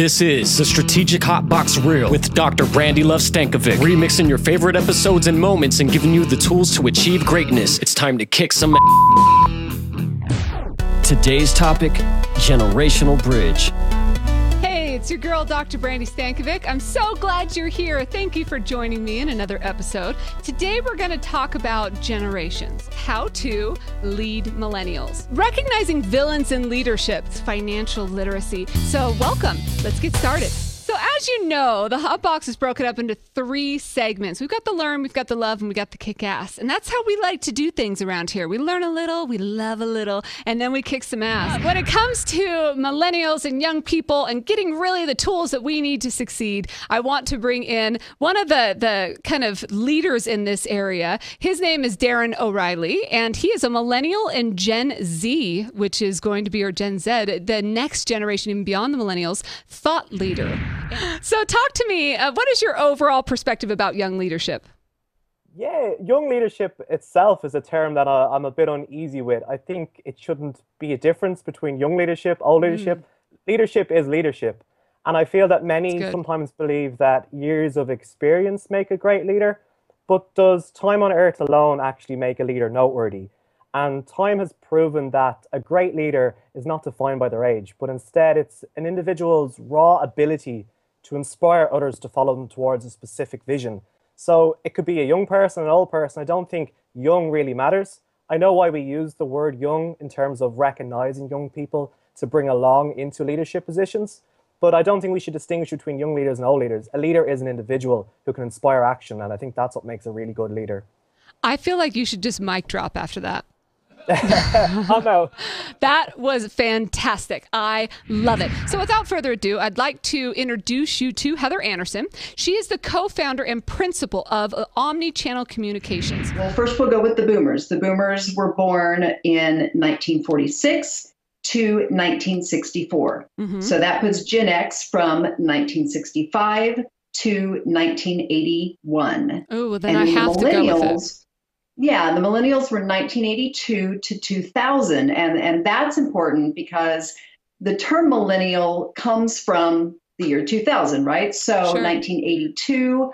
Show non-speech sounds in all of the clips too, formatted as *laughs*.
This is the Strategic Hotbox Real with Dr. Brandi Love Stankovic, remixing your favorite episodes and moments and giving you the tools to achieve greatness. It's time to kick some Today's topic generational bridge. It's your girl, Dr. Brandi Stankovic. I'm so glad you're here. Thank you for joining me in another episode. Today, we're going to talk about generations, how to lead millennials, recognizing villains in leadership, financial literacy. So, welcome. Let's get started. So, as you know, the hot box is broken up into three segments. We've got the learn, we've got the love, and we got the kick ass. And that's how we like to do things around here. We learn a little, we love a little, and then we kick some ass. When it comes to millennials and young people and getting really the tools that we need to succeed, I want to bring in one of the, the kind of leaders in this area. His name is Darren O'Reilley, and he is a millennial in Gen Z, which is going to be, or Gen Z, the next generation, even beyond the millennials, thought leader. *laughs* So, talk to me. Uh, what is your overall perspective about young leadership? Yeah, young leadership itself is a term that I, I'm a bit uneasy with. I think it shouldn't be a difference between young leadership, old leadership. Leadership is leadership. And I feel that many sometimes believe that years of experience make a great leader, but does time on earth alone actually make a leader noteworthy? And time has proven that a great leader is not defined by their age, but instead it's an individual's raw ability to inspire others to follow them towards a specific vision. So it could be a young person, an old person. I don't think young really matters. I know why we use the word young in terms of recognizing young people to bring along into leadership positions, but I don't think we should distinguish between young leaders and old leaders. A leader is an individual who can inspire action, and I think that's what makes a really good leader. I feel like you should just mic drop after that. *laughs* oh no. That was fantastic. I love it. So, without further ado, I'd like to introduce you to Heather Anderson. She is the co founder and principal of uh, Omni Channel Communications. Well, first we'll go with the boomers. The boomers were born in 1946 to 1964. Mm-hmm. So that puts Gen X from 1965 to 1981. Oh, well, then I the have to go with it. Yeah, the millennials were 1982 to 2000. And, and that's important because the term millennial comes from the year 2000, right? So Sure. 1982,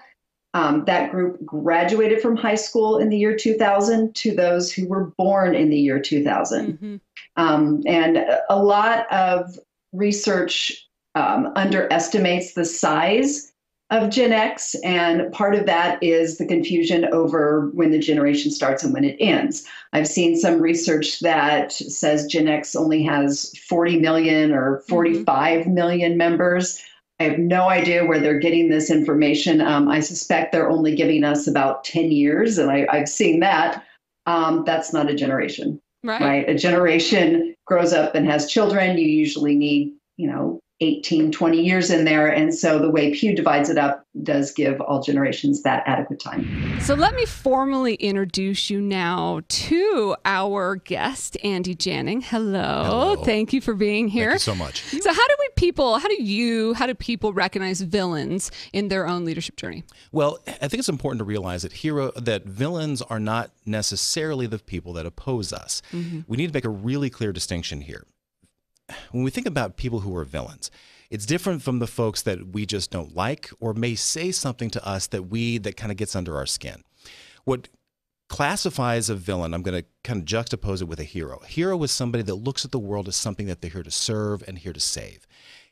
um, that group graduated from high school in the year 2000 to those who were born in the year 2000. Mhm. Um, and a lot of research um, underestimates the size of Gen X, and part of that is the confusion over when the generation starts and when it ends. I've seen some research that says Gen X only has 40 million or 45 million members. I have no idea where they're getting this information. Um, I suspect they're only giving us about 10 years, and I, I've seen that. Um, that's not a generation Right. right? A generation grows up and has children. You usually need, you know, 18, 20 years in there. And so the way Pew divides it up does give all generations that adequate time. So let me formally introduce you now to our guest, Andy Janning. Hello. Hello. Thank you for being here. Thank you so much. So how do we people, how do you, how do people recognize villains in their own leadership journey? Well, I think it's important to realize that hero that villains are not necessarily the people that oppose us. Mm-hmm. We need to make a really clear distinction here. When we think about people who are villains, it's different from the folks that we just don't like or may say something to us that we that kind of gets under our skin. What classifies a villain, I'm going to kind of juxtapose it with a hero. A hero is somebody that looks at the world as something that they're here to serve and here to save.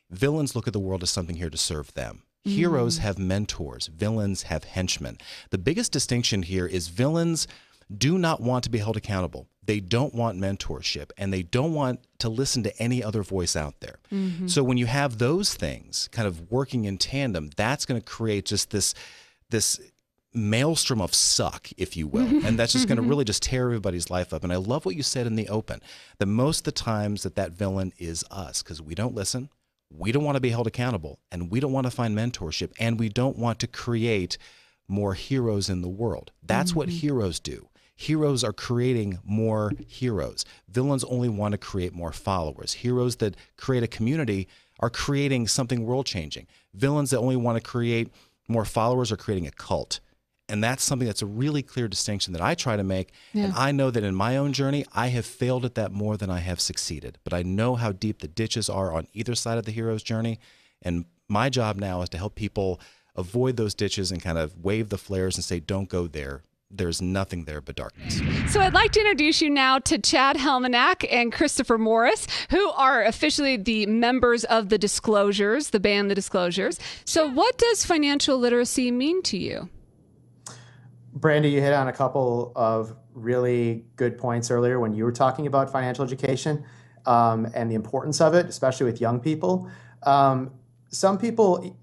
Villains look at the world as something here to serve them. Mm. Heroes have mentors, villains have henchmen. The biggest distinction here is villains do not want to be held accountable. They don't want mentorship and they don't want to listen to any other voice out there. Mm-hmm. So when you have those things kind of working in tandem, that's going to create just this this maelstrom of suck, if you will. *laughs* And that's just going to really just tear everybody's life up. And I love what you said in the open that most of the times that that villain is us because we don't listen, we don't want to be held accountable, and we don't want to find mentorship, and we don't want to create more heroes in the world. That's what mm-hmm. heroes do. Heroes are creating more heroes. Villains only want to create more followers. Heroes that create a community are creating something world changing. Villains that only want to create more followers are creating a cult. And that's something that's a really clear distinction that I try to make. And I know that in my own journey, I have failed at that more than I have succeeded. But I know how deep the ditches are on either side of the hero's journey. And my job now is to help people avoid those ditches and kind of wave the flares and say, don't go there. There's nothing there but darkness. So I'd like to introduce you now to Chad Helminak and Christopher Morris, who are officially the members of the Disclosures, the band The Disclosures. So, what does financial literacy mean to you? Brandi, you hit on a couple of really good points earlier when you were talking about financial education um, and the importance of it, especially with young people. Um, some people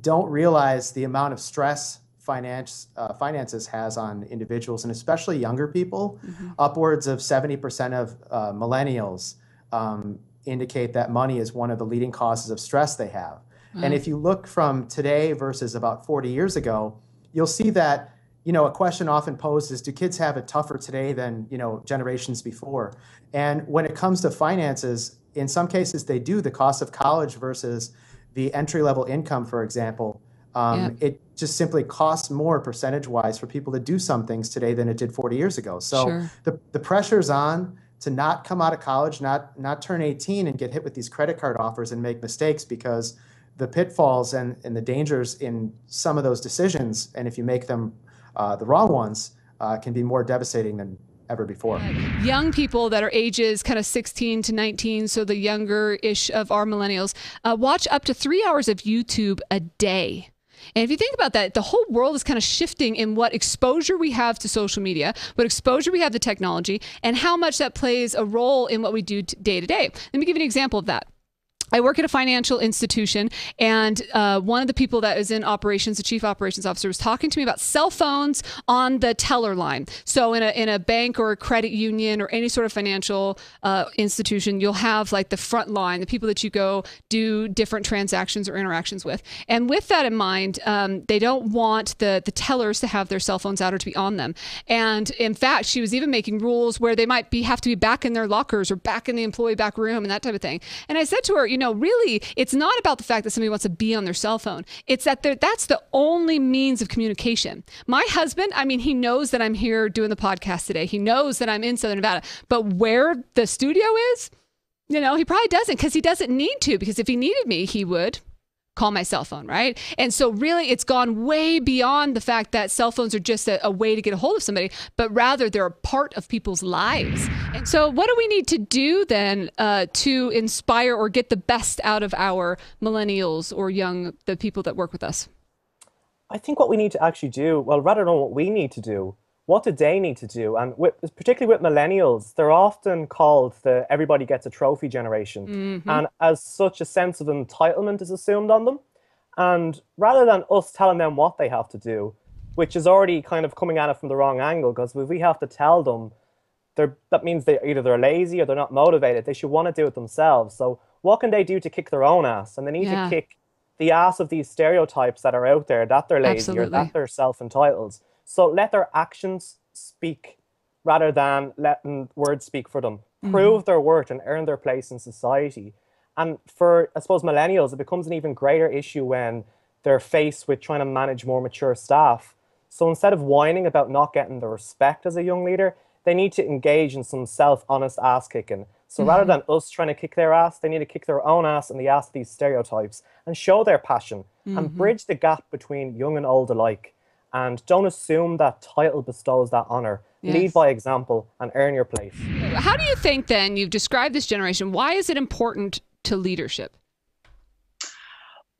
don't realize the amount of stress finance uh, finances has on individuals and especially younger people. Mm-hmm. Upwards of 70% of uh, millennials um, indicate that money is one of the leading causes of stress they have. Mm-hmm. And if you look from today versus about 40 years ago, you'll see that you know, a question often posed is do kids have it tougher today than, you know, generations before? And when it comes to finances, in some cases they do. The cost of college versus the entry level income, for example, um, it just simply costs more percentage wise for people to do some things today than it did 40 years ago. So sure. the, the pressure's on to not come out of college, not not turn 18 and get hit with these credit card offers and make mistakes because the pitfalls and, and the dangers in some of those decisions, and if you make them uh, the wrong ones uh, can be more devastating than ever before. Young people that are ages kind of 16 to 19, so the younger ish of our millennials, uh, watch up to three hours of YouTube a day. And if you think about that, the whole world is kind of shifting in what exposure we have to social media, what exposure we have to technology, and how much that plays a role in what we do day to day. Let me give you an example of that. I work at a financial institution, and uh, one of the people that is in operations, the chief operations officer, was talking to me about cell phones on the teller line. So, in a in a bank or a credit union or any sort of financial uh, institution, you'll have like the front line, the people that you go do different transactions or interactions with. And with that in mind, um, they don't want the the tellers to have their cell phones out or to be on them. And in fact, she was even making rules where they might be have to be back in their lockers or back in the employee back room and that type of thing. And I said to her, you know, really, it's not about the fact that somebody wants to be on their cell phone. It's that that's the only means of communication. My husband, I mean, he knows that I'm here doing the podcast today. He knows that I'm in Southern Nevada, but where the studio is, you know, he probably doesn't because he doesn't need to. Because if he needed me, he would call my cell phone, right? And so, really, it's gone way beyond the fact that cell phones are just a, a, way to get a hold of somebody, but rather they're a part of people's lives. And so, what do we need to do then uh, to inspire or get the best out of our millennials or young, the people that work with us? I think what we need to actually do, well, rather than what we need to do, what do they need to do? And with, particularly with millennials, they're often called the everybody gets a trophy generation. Mm-hmm. And as such, a sense of entitlement is assumed on them. And rather than us telling them what they have to do, which is already kind of coming at it from the wrong angle, because if we have to tell them, that means they either they're lazy or they're not motivated. They should want to do it themselves. So what can they do to kick their own ass? And they need yeah. to kick the ass of these stereotypes that are out there that they're lazy Absolutely. or that they're self-entitled. So let their actions speak rather than letting words speak for them. Mm-hmm. Prove their worth and earn their place in society. And for, I suppose, millennials, it becomes an even greater issue when they're faced with trying to manage more mature staff. So instead of whining about not getting the respect as a young leader, they need to engage in some self honest ass kicking. So mm-hmm. rather than us trying to kick their ass, they need to kick their own ass in the ass of these stereotypes and show their passion mm-hmm. and bridge the gap between young and old alike. And don't assume that title bestows that honor. Yes. Lead by example and earn your place. How do you think then, you've described this generation, why is it important to leadership?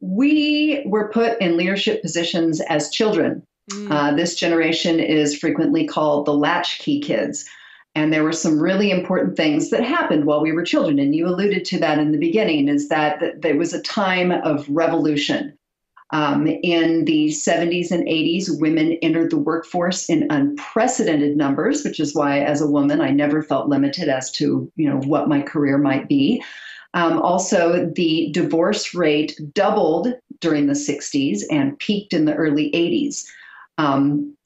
We were put in leadership positions as children. Mm. Uh, this generation is frequently called the latchkey kids. And there were some really important things that happened while we were children. And you alluded to that in the beginning is that, that there was a time of revolution. Um, in the 70s and 80s, women entered the workforce in unprecedented numbers, which is why, as a woman, I never felt limited as to you know what my career might be. Um, also, the divorce rate doubled during the 60s and peaked in the early 80s. Um,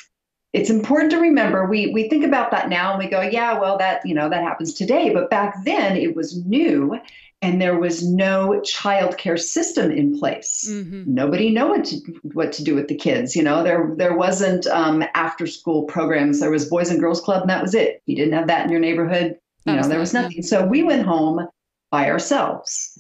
it's important to remember we we think about that now and we go yeah well that you know that happens today but back then it was new and there was no child care system in place. Mm-hmm. Nobody knew what to, what to do with the kids. You know, there there wasn't um, after school programs. There was Boys and Girls Club, and that was it. You didn't have that in your neighborhood. You know, there was nothing. So we went home by ourselves.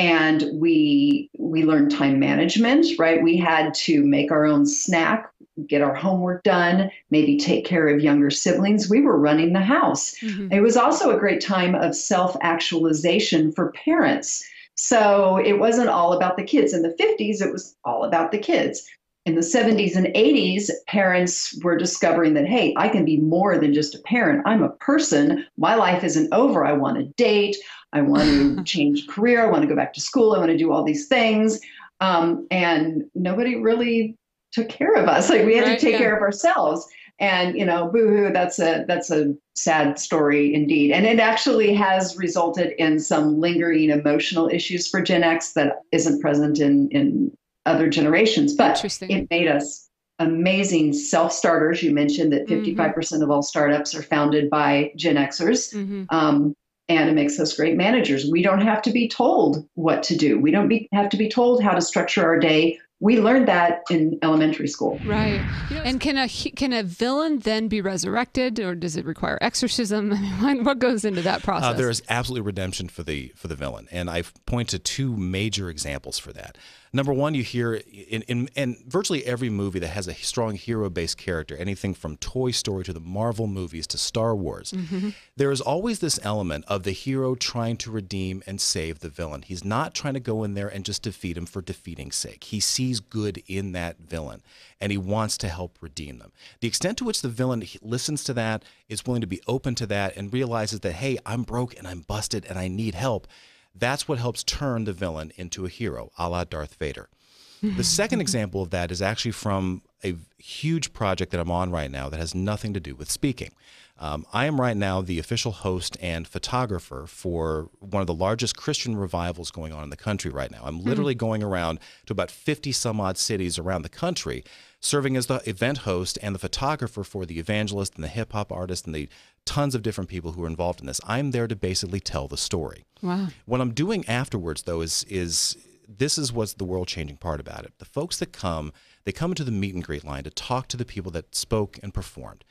And we we learned time management right we had to make our own snack get our homework done maybe take care of younger siblings we were running the house mm-hmm. it was also a great time of self actualization for parents so it wasn't all about the kids in the 50s it was all about the kids in the 70s and 80s, parents were discovering that, hey, I can be more than just a parent. I'm a person. My life isn't over. I want to date. I want to *laughs* change career. I want to go back to school. I want to do all these things. Um, and nobody really took care of us. Like we had right, to take yeah. care of ourselves. And you know, boohoo, that's a that's a sad story indeed. And it actually has resulted in some lingering emotional issues for Gen X that isn't present in in other generations. But it made us amazing self starters. You mentioned that 55% mm-hmm. of all startups are founded by Gen Xers. Mm-hmm. Um, and it makes us great managers. We don't have to be told what to do. We don't be, have to be told how to structure our day we learned that in elementary school. Right. and can a can a villain then be resurrected, or does it require exorcism? *laughs* I mean, what goes into that uh, process? Uh, there is absolutely redemption for the for the villain, and I point to two major examples for that. Number one, you hear in, in, in virtually every movie that has a strong hero based character, anything from Toy Story to the Marvel movies to Star Wars, mm-hmm. there is always this element of the hero trying to redeem and save the villain. He's not trying to go in there and just defeat him for defeating's sake. He sees good in that villain and he wants to help redeem them. The extent to which the villain listens to that, is willing to be open to that, and realizes that, hey, I'm broke and I'm busted and I need help that's what helps turn the villain into a hero, a la Darth Vader. *laughs* The second example of that is actually from a huge project that I'm on right now that has nothing to do with speaking. Um, I am right now the official host and photographer for one of the largest Christian revivals going on in the country right now. I'm hmm. literally going around to about 50 some odd cities around the country, serving as the event host and the photographer for the evangelist and the hip hop artist and the tons of different people who are involved in this. I'm there to basically tell the story. Wow. What I'm doing afterwards, though, is is this is what's the world changing part about it. The folks that come, they come into the meet and greet line to talk to the people that spoke and performed.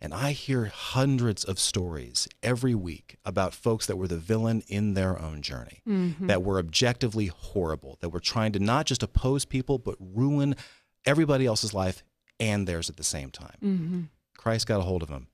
And I hear hundreds of stories every week about folks that were the villain in their own journey, mm-hmm. that were objectively horrible, that were trying to not just oppose people, but ruin everybody else's life and theirs at the same time. Mm-hmm. Christ got a hold of them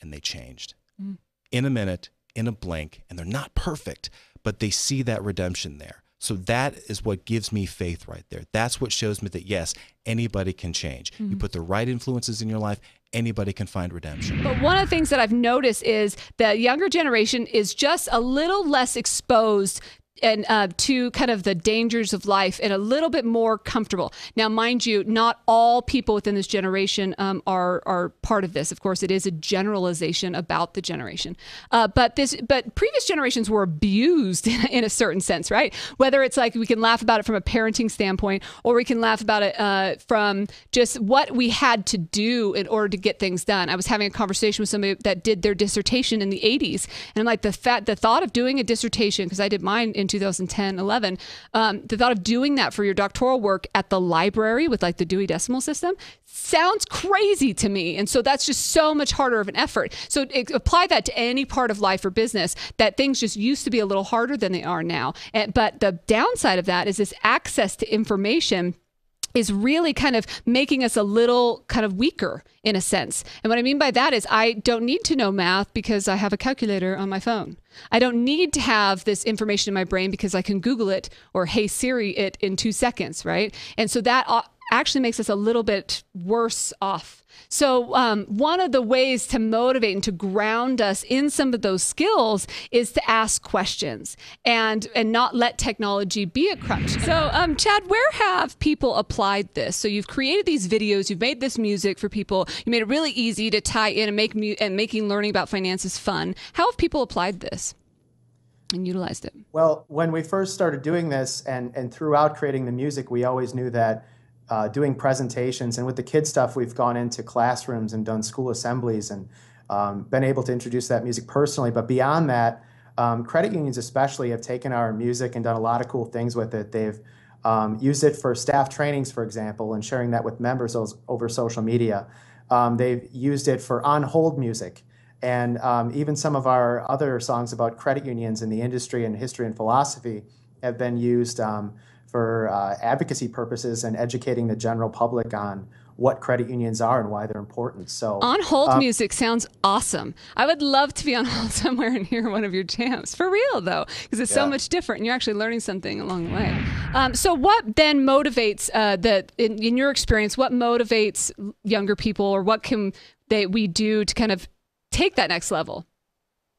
and they changed mm. in a minute, in a blink, and they're not perfect, but they see that redemption there. So that is what gives me faith right there. That's what shows me that yes, anybody can change. Mm-hmm. You put the right influences in your life, anybody can find redemption. But one of the things that I've noticed is the younger generation is just a little less exposed and uh, to kind of the dangers of life and a little bit more comfortable. Now, mind you, not all people within this generation um, are are part of this. Of course, it is a generalization about the generation. Uh, but this, but previous generations were abused *laughs* in, in, a certain sense, right? Whether it's like we can laugh about it from a parenting standpoint, or we can laugh about it uh, from just what we had to do in order to get things done. I was having a conversation with somebody that did their dissertation in the '80s, and I'm like, the fact, the thought of doing a dissertation because I did mine in 2010, 11, um, the thought of doing that for your doctoral work at the library with like the Dewey Decimal System sounds crazy to me. And so that's just so much harder of an effort. So it, apply that to any part of life or business that things just used to be a little harder than they are now. And, but the downside of that is this access to information is really kind of making us a little kind of weaker in a sense. And what I mean by that is I don't need to know math because I have a calculator on my phone. I don't need to have this information in my brain because I can Google it or Hey Siri it in two seconds, right? And so that actually makes us a little bit worse off. So, um, one of the ways to motivate and to ground us in some of those skills is to ask questions and and not let technology be a crutch. So, um, Chad, where have people applied this? So, you've created these videos, you've made this music for people, you made it really easy to tie in and make mu- and making learning about finances fun. How have people applied this? and utilized it? Well, when we first started doing this and, and throughout creating the music, we always knew that uh, doing presentations. And with the kid stuff, we've gone into classrooms and done school assemblies and um, been able to introduce that music personally. But beyond that, um, credit unions especially have taken our music and done a lot of cool things with it. They've um, used it for staff trainings, for example, and sharing that with members over social media. Um, they've used it for on hold music. And um, even some of our other songs about credit unions in the industry and history and philosophy have been used um, for uh, advocacy purposes and educating the general public on what credit unions are and why they're important. So on hold um, music sounds awesome. I would love to be on *laughs* hold somewhere and hear one of your jams for real though, because it's yeah. so much different and you're actually learning something along the way. Um, so what then motivates uh, that in, in your experience? What motivates younger people, or what can they we do to kind of take that next level?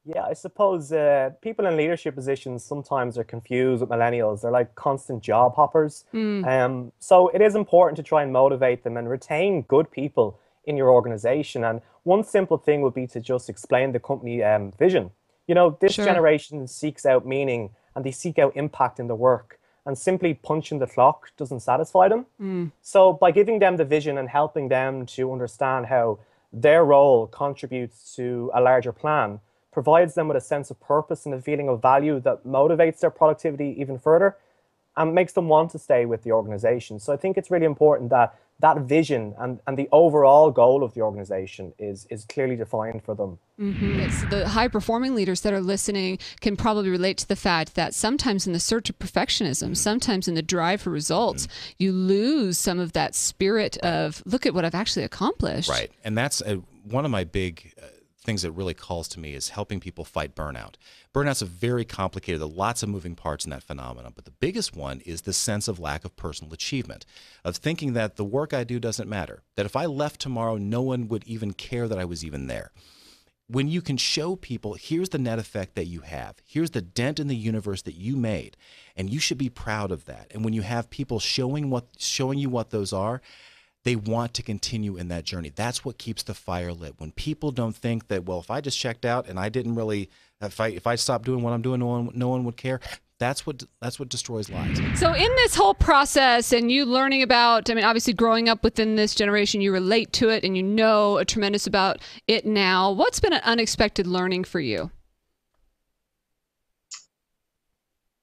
Yeah, I suppose uh, people in leadership positions sometimes are confused with millennials. They're like constant job hoppers. Mm. Um, so it is important to try and motivate them and retain good people in your organization. And one simple thing would be to just explain the company um, vision. You know, this sure. generation seeks out meaning and they seek out impact in the work. And simply punching the clock doesn't satisfy them. Mm. So by giving them the vision and helping them to understand how their role contributes to a larger plan provides them with a sense of purpose and a feeling of value that motivates their productivity even further and makes them want to stay with the organization. So I think it's really important that that vision and, and the overall goal of the organization is is clearly defined for them. Mm-hmm. It's the high performing leaders that are listening can probably relate to the fact that sometimes in the search of perfectionism, sometimes in the drive for results, mm-hmm. you lose some of that spirit of look at what I've actually accomplished. Right, and that's a, one of my big. Uh, things that really calls to me is helping people fight burnout. Burnout's a very complicated, there are lots of moving parts in that phenomenon, but the biggest one is the sense of lack of personal achievement, of thinking that the work I do doesn't matter, that if I left tomorrow, no one would even care that I was even there. When you can show people, here's the net effect that you have, here's the dent in the universe that you made, and you should be proud of that. And when you have people showing what showing you what those are, they want to continue in that journey. That's what keeps the fire lit. When people don't think that, well, if I just checked out and I didn't really, if I if I stopped doing what I'm doing, no one no one would care. That's what that's what destroys lives. So in this whole process, and you learning about, I mean, obviously growing up within this generation, you relate to it and you know a tremendous about it now. What's been an unexpected learning for you?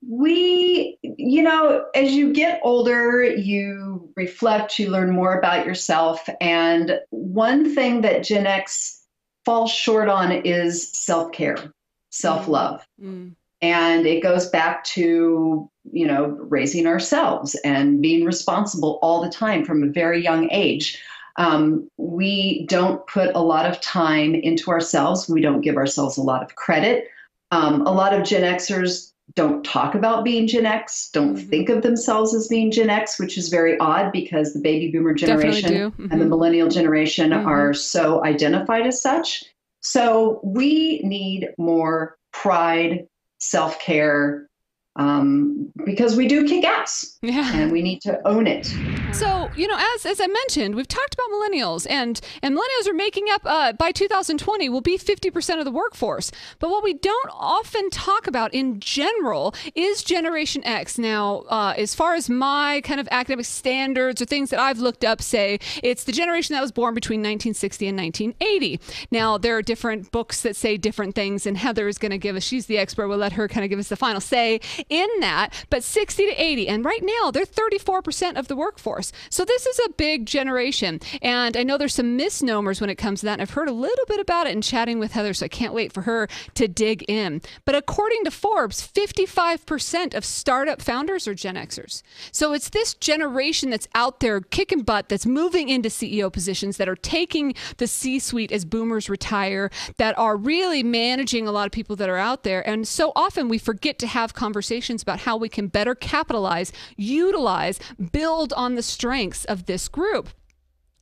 We, you know, as you get older, you reflect, you learn more about yourself. And one thing that Gen X falls short on is self care, self love. Mm. And it goes back to, you know, raising ourselves and being responsible all the time from a very young age. Um, we don't put a lot of time into ourselves. We don't give ourselves a lot of credit. Um, a lot of Gen Xers don't talk about being Gen X, don't mm-hmm. think of themselves as being Gen X, which is very odd because the baby boomer generation mm-hmm. and the mm-hmm. millennial generation mm-hmm. are so identified as such. So we need more pride, self care, um, because we do kick ass yeah. and we need to own it. So, you know, as, as I mentioned, we've talked about millennials and, and millennials are making up uh, by 2020 will be 50% of the workforce. But what we don't often talk about in general is Generation X. Now, uh, as far as my kind of academic standards or things that I've looked up say, it's the generation that was born between 1960 and 1980. Now, there are different books that say different things, and Heather is going to give us, she's the expert, we'll let her kind of give us the final say in that, but 60 to 80. And right now, they're 34% of the workforce. So this is a big generation. And I know there's some misnomers when it comes to that. And I've heard a little bit about it in chatting with Heather, so I can't wait for her to dig in. But according to Forbes, 55% of startup founders are Gen Xers. So it's this generation that's out there kicking butt, that's moving into CEO positions, that are taking the C suite as boomers retire, that are really managing a lot of people that are out there. And so often we forget to have conversations conversations about how we can better capitalize, utilize, build on the strengths of this group.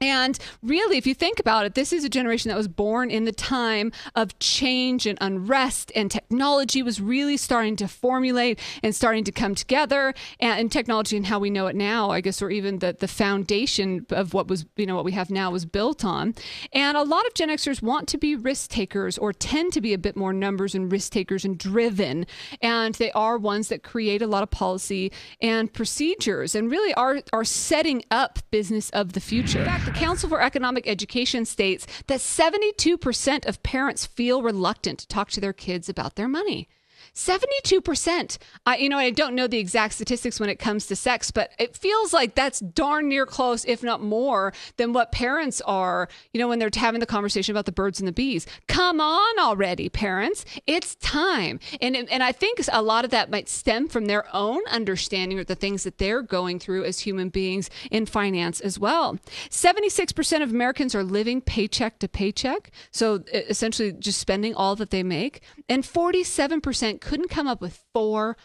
And really, if you think about it, this is a generation that was born in the time of change and unrest, and technology was really starting to formulate and starting to come together. And, and, technology and how we know it now, I guess, or even the, the foundation of what was, you know, what we have now was built on. And a lot of Gen Xers want to be risk takers or tend to be a bit more numbers and risk takers and driven. And they are ones that create a lot of policy and procedures and really are, are setting up business of the future. The Council for Economic Education states that 72% of parents feel reluctant to talk to their kids about their money. 72%. I, you know, I don't know the exact statistics when it comes to sex, but it feels like that's darn near close, if not more, than what parents are, you know, when they're having the conversation about the birds and the bees. Come on already, parents. It's time. And, and I think a lot of that might stem from their own understanding of the things that they're going through as human beings in finance as well. 76% of Americans are living paycheck to paycheck. So essentially just spending all that they make. And 47% couldn't come up with $400.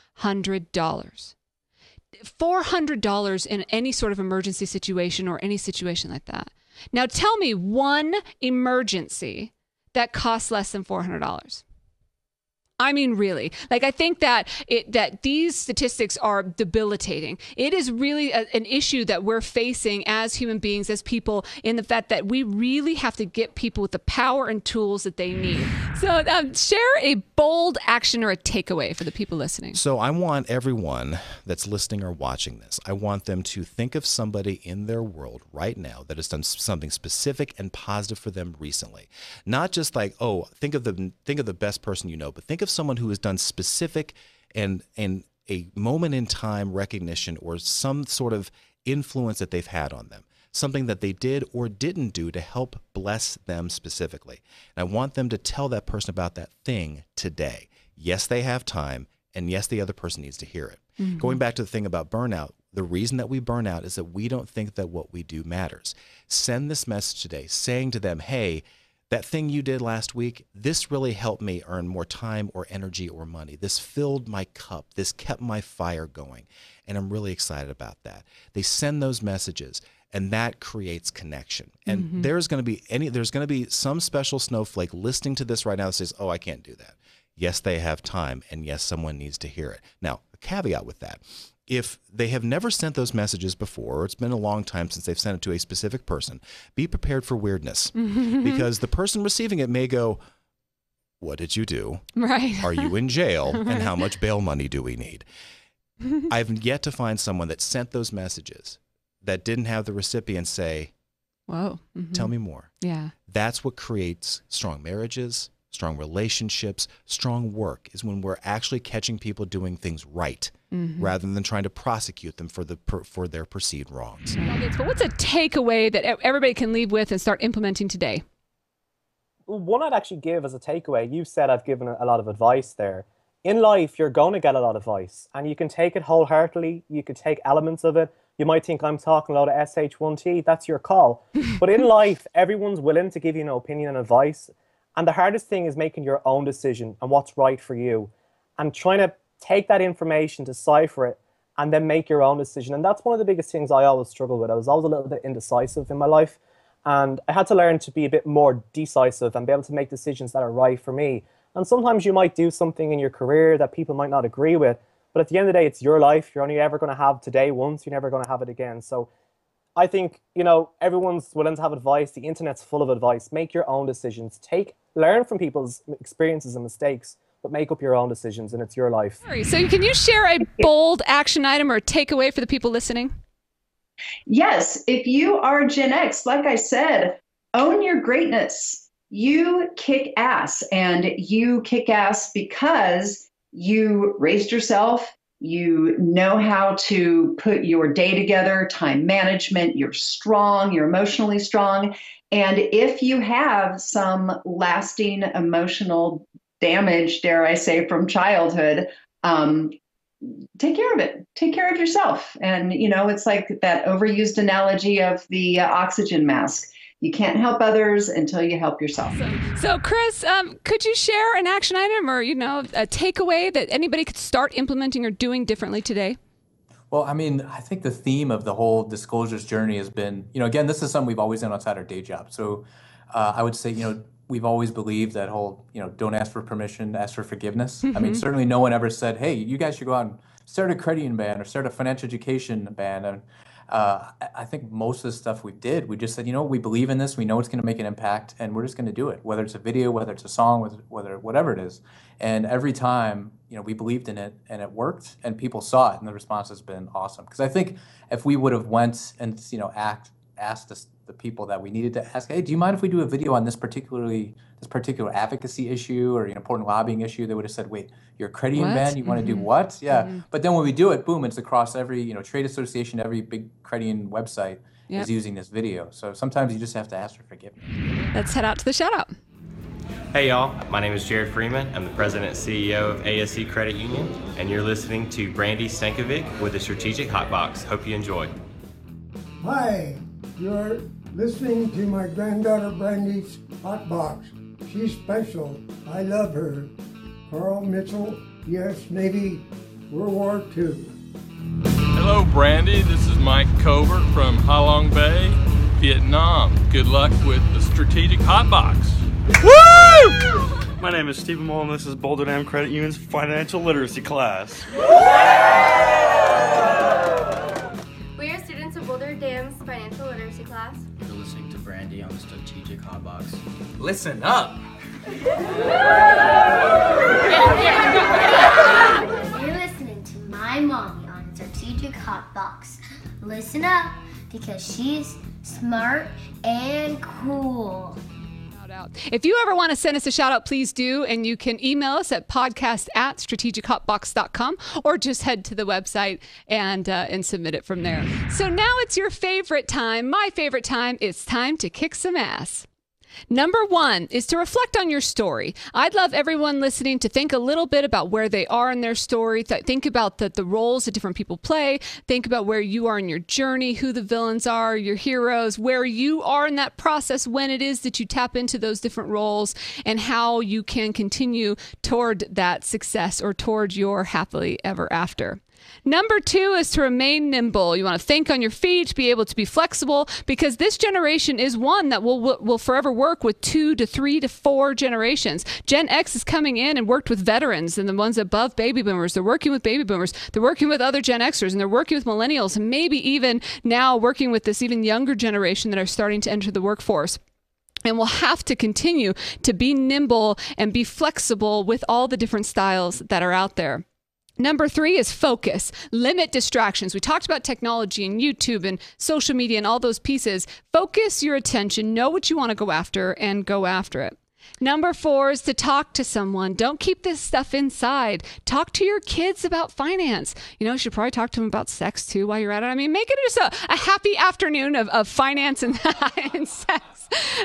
$400 in any sort of emergency situation or any situation like that. Now tell me one emergency that costs less than $400. I mean, really. Like, I think that it that these statistics are debilitating. It is really a, an issue that we're facing as human beings, as people, in the fact that we really have to get people with the power and tools that they need. So, um, share a bold action or a takeaway for the people listening. So, I want everyone that's listening or watching this. I want them to think of somebody in their world right now that has done something specific and positive for them recently. Not just like, oh, think of the think of the best person you know, but think of of someone who has done specific and and a moment in time recognition or some sort of influence that they've had on them something that they did or didn't do to help bless them specifically. And I want them to tell that person about that thing today. Yes, they have time, and yes, the other person needs to hear it. Mm-hmm. Going back to the thing about burnout, the reason that we burn out is that we don't think that what we do matters. Send this message today saying to them, hey, that thing you did last week, this really helped me earn more time or energy or money. This filled my cup. This kept my fire going. And I'm really excited about that. They send those messages and that creates connection. And mm-hmm. there's going to be any there's going to be some special snowflake listening to this right now that says, "Oh, I can't do that." Yes, they have time and yes, someone needs to hear it. Now, a caveat with that if they have never sent those messages before, or it's been a long time since they've sent it to a specific person, be prepared for weirdness *laughs* because the person receiving it may go, What did you do? Right. Are you in jail? right. *laughs* And how much bail money do we need? *laughs* I've yet to find someone that sent those messages that didn't have the recipient say, Whoa. Mm-hmm. Tell me more. Yeah. That's what creates strong marriages, strong relationships, strong work is when we're actually catching people doing things right mm-hmm. rather than trying to prosecute them for the for their perceived wrongs. But what's a takeaway that everybody can leave with and start implementing today? One I'd actually give as a takeaway. You said I've given a lot of advice there. In life, you're going to get a lot of advice, and you can take it wholeheartedly. You could take elements of it. You might think I'm talking a lot of SH1T. That's your call. *laughs* but in life, everyone's willing to give you an opinion and advice. And the hardest thing is making your own decision and what's right for you and trying to take that information, decipher it, and then make your own decision. And that's one of the biggest things I always struggle with. I was always a little bit indecisive in my life. And I had to learn to be a bit more decisive and be able to make decisions that are right for me. And sometimes you might do something in your career that people might not agree with. But at the end of the day, it's your life. You're only ever going to have today once. You're never going to have it again. So I think, you know, everyone's willing to have advice. The internet's full of advice. Make your own decisions. Take learn from people's experiences and mistakes, but make up your own decisions, and it's your life. So, can you share a bold action item or takeaway for the people listening? Yes. If you are Gen X, like I said, own your greatness. You kick ass, and you kick ass because you raised yourself. You know how to put your day together, time management, you're strong, you're emotionally strong, and if you have some lasting emotional damage, dare I say, from childhood, um, take care of it. Take care of yourself. And, you know, it's like that overused analogy of the uh, oxygen mask. You can't help others until you help yourself. So, Chris, um, could you share an action item or, you know, a takeaway that anybody could start implementing or doing differently today? Well, I mean, I think the theme of the whole disclosures journey has been, you know, again, this is something we've always done outside our day job. So uh, I would say, you know, we've always believed that whole, you know, don't ask for permission, ask for forgiveness. Mm-hmm. I mean, mm-hmm. certainly no one ever said, hey, you guys should go out and start a credit union band or start a financial education band. And uh, I think most of the stuff we did, we just said, you know, we believe in this, we know it's going to make an impact, and we're just going to do it. Whether it's a video, whether it's a song, whether, whether whatever it is. And every time, you know, we believed in it, and it worked, and people saw it, and the response has been awesome. Because I think if we would have went and you know act asked us the people that we needed to ask, hey, do you mind if we do a video on this particularly this particular advocacy issue or an important lobbying issue? They would have said, wait, you're a credit union What? ban, you want to do mm-hmm. what? Yeah. Mm-hmm. But then when we do it, boom, it's across every you know trade association, every big credit union website Yep. is using this video. So sometimes you just have to ask for forgiveness. Let's head out to the shout out. Hey y'all, my name is Jared Freeman. I'm the president and CEO of ASC Credit Union, and you're listening to Brandi Stankovic with the Strategic Hotbox. Hope you enjoy. Hi, you're listening to my granddaughter Brandi's hot box. She's special. I love her. Carl Mitchell, U.S. Navy, World War II. Hello, Brandy. This is Mike Covert from Halong Bay, Vietnam. Good luck with the strategic hotbox. Woo! *laughs* My name is Stephen Mull, and this is Boulder Dam Credit Union's financial literacy class. Listen up. You're listening to my mommy on Strategic Hotbox. Listen up because she's smart and cool. If you ever want to send us a shout out, please do. And you can email us at podcast at strategichotbox.com or just head to the website and, uh, and submit it from there. So now it's your favorite time. My favorite time. It's time to kick some ass. Number one is to reflect on your story. I'd love everyone listening to think a little bit about where they are in their story. Th- think about the, the roles that different people play. Think about where you are in your journey, who the villains are, your heroes, where you are in that process when it is that you tap into those different roles, and how you can continue toward that success or toward your happily ever after. Number two is to remain nimble. You want to think on your feet, be able to be flexible, because this generation is one that will, will forever work with two to three to four generations. Gen X is coming in and worked with veterans and the ones above baby boomers. They're working with baby boomers. They're working with other Gen Xers and they're working with millennials and maybe even now working with this even younger generation that are starting to enter the workforce. And we'll have to continue to be nimble and be flexible with all the different styles that are out there. Number three is focus. Limit distractions. We talked about technology and YouTube and social media and all those pieces. Focus your attention, know what you want to go after, and go after it. Number four is to talk to someone. Don't keep this stuff inside. Talk to your kids about finance. You know, you should probably talk to them about sex too while you're at it. I mean, make it just a, a happy afternoon of, of finance and, *laughs* and sex.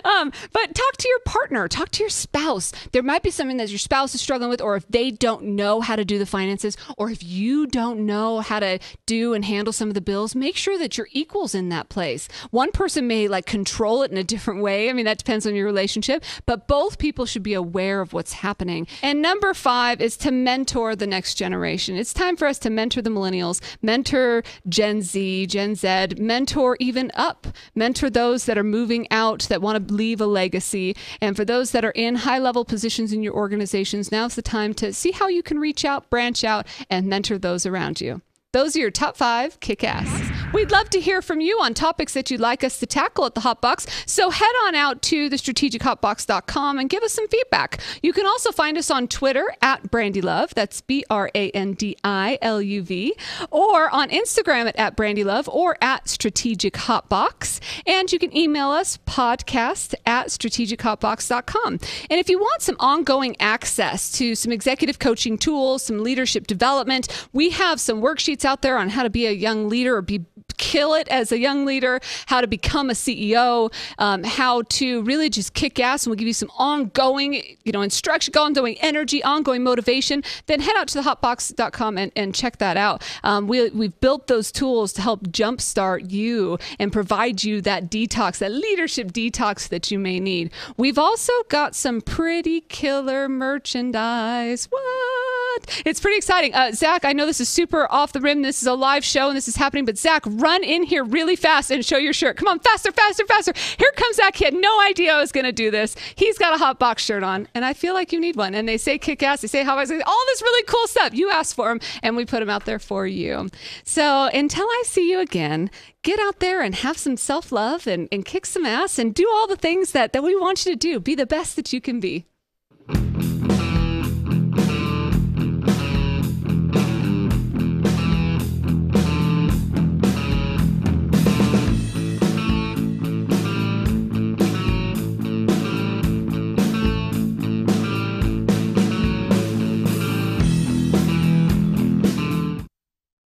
Um, but talk to your partner, talk to your spouse. There might be something that your spouse is struggling with, or if they don't know how to do the finances, or if you don't know how to do and handle some of the bills, make sure that you're equals in that place. One person may like control it in a different way. I mean, that depends on your relationship, but both people should be aware of what's happening. And number five is to mentor the next generation. It's time for us to mentor the millennials, mentor Gen Z, Gen Z, mentor even up, mentor those that are moving out that want to leave a legacy. And for those that are in high level positions in your organizations, now's the time to see how you can reach out, branch out, and mentor those around you. Those are your top five kick ass. We'd love to hear from you on topics that you'd like us to tackle at the Hotbox. So head on out to thestrategichotbox.com and give us some feedback. You can also find us on Twitter at BrandiLuv. That's B R A N D I L U V. Or on Instagram at, at BrandiLuv or at Strategic Hotbox. And you can email us podcast at strategichotbox.com. And if you want some ongoing access to some executive coaching tools, some leadership development, we have some worksheets out there on how to be a young leader or be kill it as a young leader, how to become a CEO, um, how to really just kick ass, and we'll give you some ongoing, you know, instruction, ongoing energy, ongoing motivation. Then head out to the hotbox.com and, and check that out. Um, we, we've built those tools to help jumpstart you and provide you that detox, that leadership detox that you may need. We've also got some pretty killer merchandise. What? It's pretty exciting. Uh, Zach, I know this is super off the rim. This is a live show and this is happening, but Zach, run in here really fast and show your shirt. Come on, faster, faster, faster. Here comes Zach. He had no idea I was going to do this. He's got a hot box shirt on, and I feel like you need one. And they say kick ass, they say how I all this really cool stuff. You asked for them, and we put them out there for you. So until I see you again, get out there and have some self love and, and kick some ass and do all the things that, that we want you to do. Be the best that you can be.